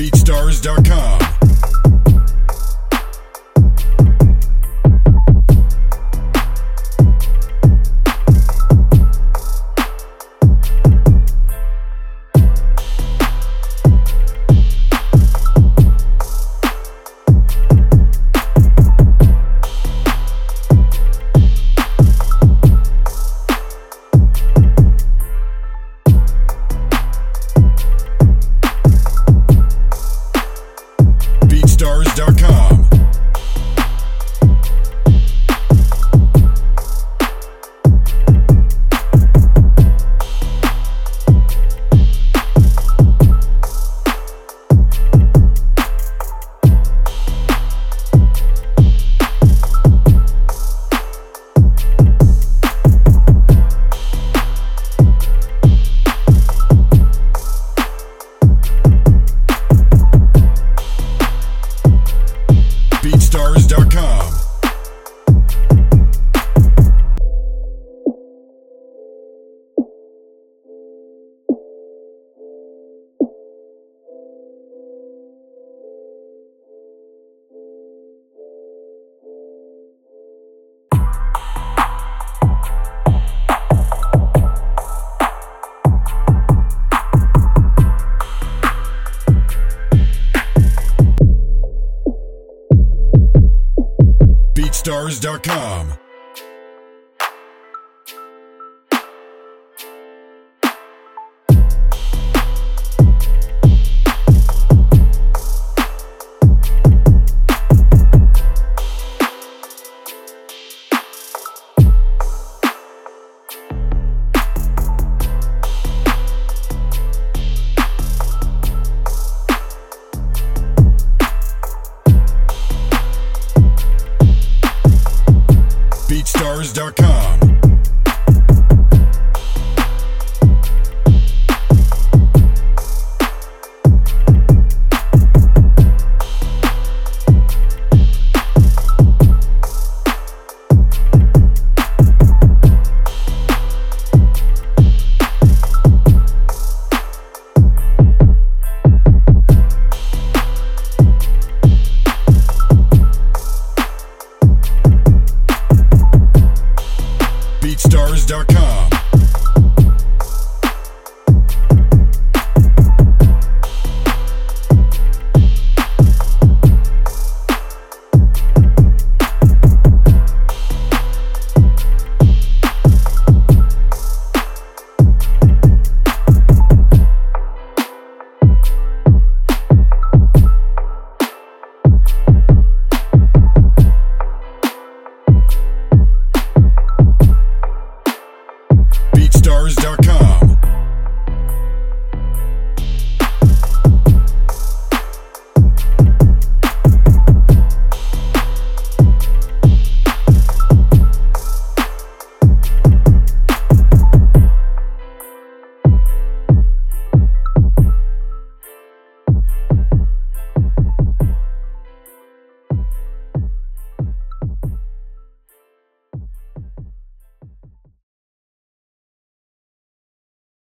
BeatStars.com. Stars.com. Dot com. BeatStars.com.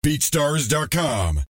BeatStars.com.